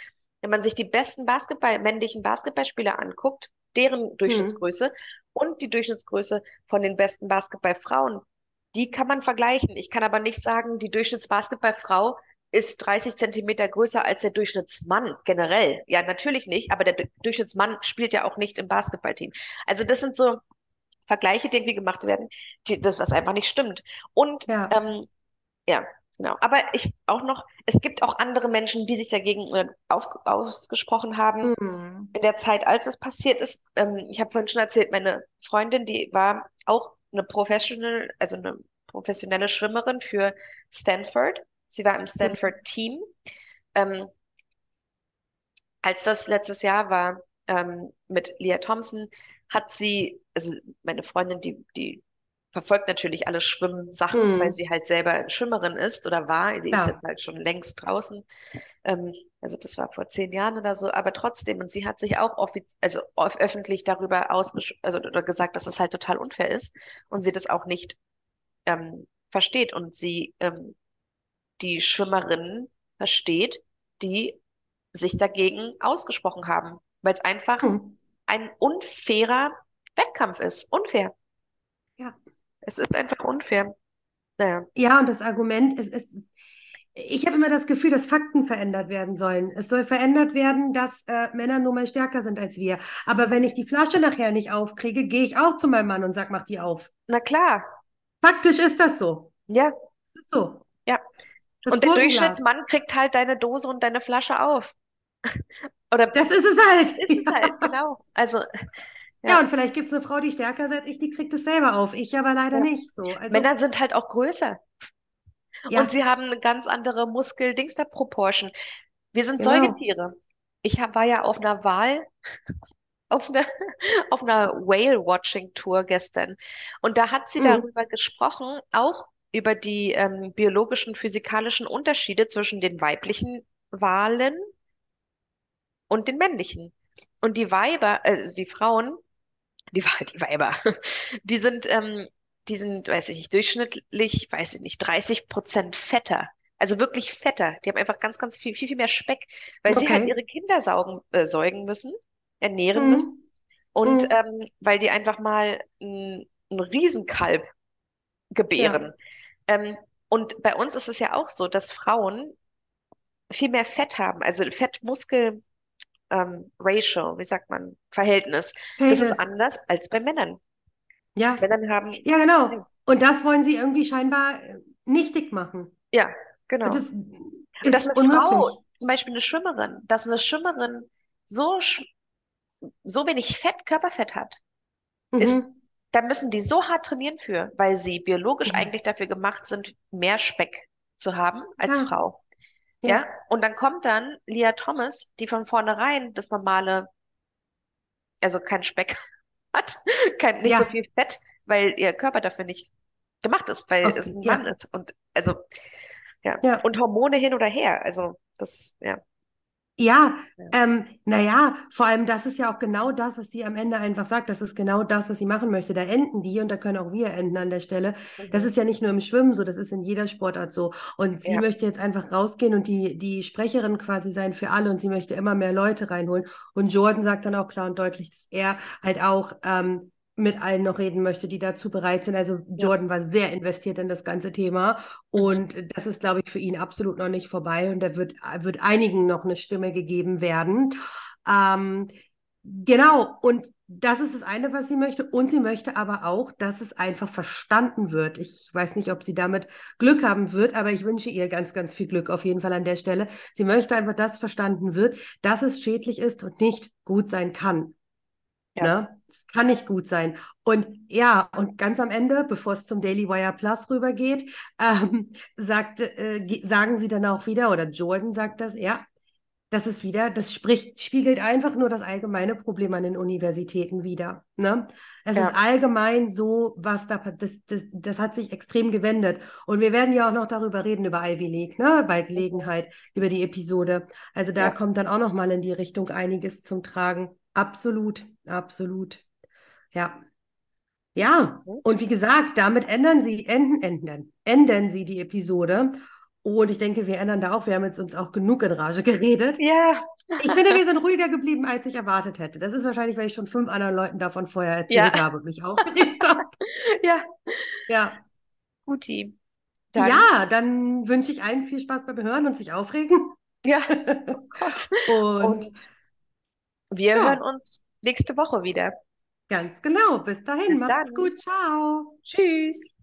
Wenn man sich die besten Basketball, männlichen Basketballspieler anguckt, deren Durchschnittsgröße und die Durchschnittsgröße von den besten Basketballfrauen, die kann man vergleichen. Ich kann aber nicht sagen, die Durchschnittsbasketballfrau ist 30 Zentimeter größer als der Durchschnittsmann generell. Ja, natürlich nicht, aber der Du- Durchschnittsmann spielt ja auch nicht im Basketballteam. Also das sind so Vergleiche, die irgendwie gemacht werden, die, das was einfach nicht stimmt. Und Ja. ähm, ja, genau. Aber ich auch noch, es gibt auch andere Menschen, die sich dagegen äh, auf, ausgesprochen haben Mhm. in der Zeit, als es passiert ist. Ähm, ich habe vorhin schon erzählt, meine Freundin, die war auch eine Professional, also eine professionelle Schwimmerin für Stanford. Sie war im Stanford-Team. Ähm, als das letztes Jahr war ähm, mit Leah Thompson, hat sie, also meine Freundin, die, die verfolgt natürlich alle Schwimmsachen, Hm. weil sie halt selber Schwimmerin ist oder war. Sie ist Ja. jetzt halt schon längst draußen. Ähm, also das war vor zehn Jahren oder so, aber trotzdem. Und sie hat sich auch also öffentlich darüber ausgesch also oder gesagt, dass es halt total unfair ist und sie das auch nicht ähm, versteht und sie ähm, die Schwimmerinnen versteht, die sich dagegen ausgesprochen haben, weil es einfach Hm. ein unfairer Wettkampf ist. Unfair. Ja. Es ist einfach unfair. Naja. Ja, und das Argument ist, ist ich habe immer das Gefühl, dass Fakten verändert werden sollen. Es soll verändert werden, dass äh, Männer nun mal stärker sind als wir. Aber wenn ich die Flasche nachher nicht aufkriege, gehe ich auch zu meinem Mann und sag, mach die auf. Na klar. Faktisch ist das so. Ja. Das ist so. Ja. Das Und der. Durchschnittsmann kriegt halt deine Dose und deine Flasche auf. (laughs) Oder Das ist es halt. ist es halt, (laughs) genau. Also, Ja, ja. und vielleicht gibt es eine Frau, die stärker ist als ich, die kriegt es selber auf. Ich aber leider Ja. nicht so. Also, Männer sind halt auch größer. ja, Und sie haben eine ganz andere Muskel-Dingster-Proportion. Wir sind Genau. Säugetiere. Ich hab, war ja auf einer Wal, (laughs) auf einer, (laughs) auf einer Whale-Watching-Tour gestern. Und da hat sie Mhm. darüber gesprochen, auch über die ähm, biologischen, physikalischen Unterschiede zwischen den weiblichen Walen und den männlichen. Und die Weiber, also die Frauen, die, die Weiber, die sind, ähm, die sind, weiß ich nicht, durchschnittlich, weiß ich nicht, 30 Prozent fetter. Also wirklich fetter. Die haben einfach ganz, ganz viel, viel, viel mehr Speck, weil sie halt Okay. ihre Kinder saugen, äh, säugen müssen, ernähren müssen. Mhm. Und Mhm. ähm, weil die einfach mal ein, ein Riesenkalb gebären. Ähm, und bei uns ist es ja auch so, dass Frauen viel mehr Fett haben, also Fett-Muskel, ähm, Ratio, wie sagt man, Verhältnis. Das ist Verhältnis. anders als bei Männern. Ja, Männern haben, ja, genau. Und das wollen sie irgendwie scheinbar äh, nichtig machen. ja, genau. Das Und ist dass eine unmöglich. Frau, zum Beispiel eine Schwimmerin, dass eine Schwimmerin so, so wenig Fett, Körperfett hat, ist, Mhm. da müssen die so hart trainieren für, weil sie biologisch Ja. eigentlich dafür gemacht sind, mehr Speck zu haben als Ja. Frau. Ja. Ja, und dann kommt dann Lia Thomas, die von vornherein das normale, also kein Speck (laughs) hat, kein, nicht so Ja. viel Fett, weil ihr Körper dafür nicht gemacht ist, weil Aus- es ein ja. Mann ist. Und also, ja. Ja. Und Hormone hin oder her. Also, das, ja. Ja, Ja. ähm, naja, vor allem das ist ja auch genau das, was sie am Ende einfach sagt. Das ist genau das, was sie machen möchte. Da enden die und da können auch wir enden an der Stelle. Das Mhm. ist ja nicht nur im Schwimmen so, das ist in jeder Sportart so. Und sie Ja. möchte jetzt einfach rausgehen und die, die Sprecherin quasi sein für alle und sie möchte immer mehr Leute reinholen. Und Jordan sagt dann auch klar und deutlich, dass er halt auch ähm, mit allen noch reden möchte, die dazu bereit sind. Also Jordan war sehr investiert in das ganze Thema und das ist, glaube ich, für ihn absolut noch nicht vorbei und da wird, wird einigen noch eine Stimme gegeben werden. Ähm, Genau, und das ist das eine, was sie möchte. Und sie möchte aber auch, dass es einfach verstanden wird. Ich weiß nicht, ob sie damit Glück haben wird, aber ich wünsche ihr ganz, ganz viel Glück auf jeden Fall an der Stelle. Sie möchte einfach, dass verstanden wird, dass es schädlich ist und nicht gut sein kann. Ja. Ne? Es kann nicht gut sein. Und ja, und ganz am Ende, bevor es zum Daily Wire Plus rübergeht, (laughs) ähm, sagt, äh, ge- sagen sie dann auch wieder, oder Jordan sagt das, ja, das ist wieder, das spricht, spiegelt einfach nur das allgemeine Problem an den Universitäten wider. Ne? Es Ja. ist allgemein so, was da, das, das, das hat sich extrem gewendet. Und wir werden ja auch noch darüber reden, über Ivy League, ne? bei Gelegenheit, über die Episode. Also da Ja. kommt dann auch noch mal in die Richtung einiges zum Tragen. Absolut, absolut. Ja. Ja, und wie gesagt, damit ändern sie, enden, enden, enden sie die Episode. Und ich denke, wir ändern da auch. Wir haben jetzt uns auch genug in Rage (laughs) geredet. Ja, Ich finde, wir sind ruhiger geblieben, als ich erwartet hätte. Das ist wahrscheinlich, weil ich schon fünf anderen Leuten davon vorher erzählt Ja. habe und mich aufgeregt habe. (laughs) ja, Ja. guti. Dann, Ja, dann wünsche ich allen viel Spaß beim Hören und sich aufregen. ja, (laughs) oh. Und Und wir Ja. hören uns nächste Woche wieder. ganz genau, bis dahin, Bis macht's dann. gut, ciao. Tschüss.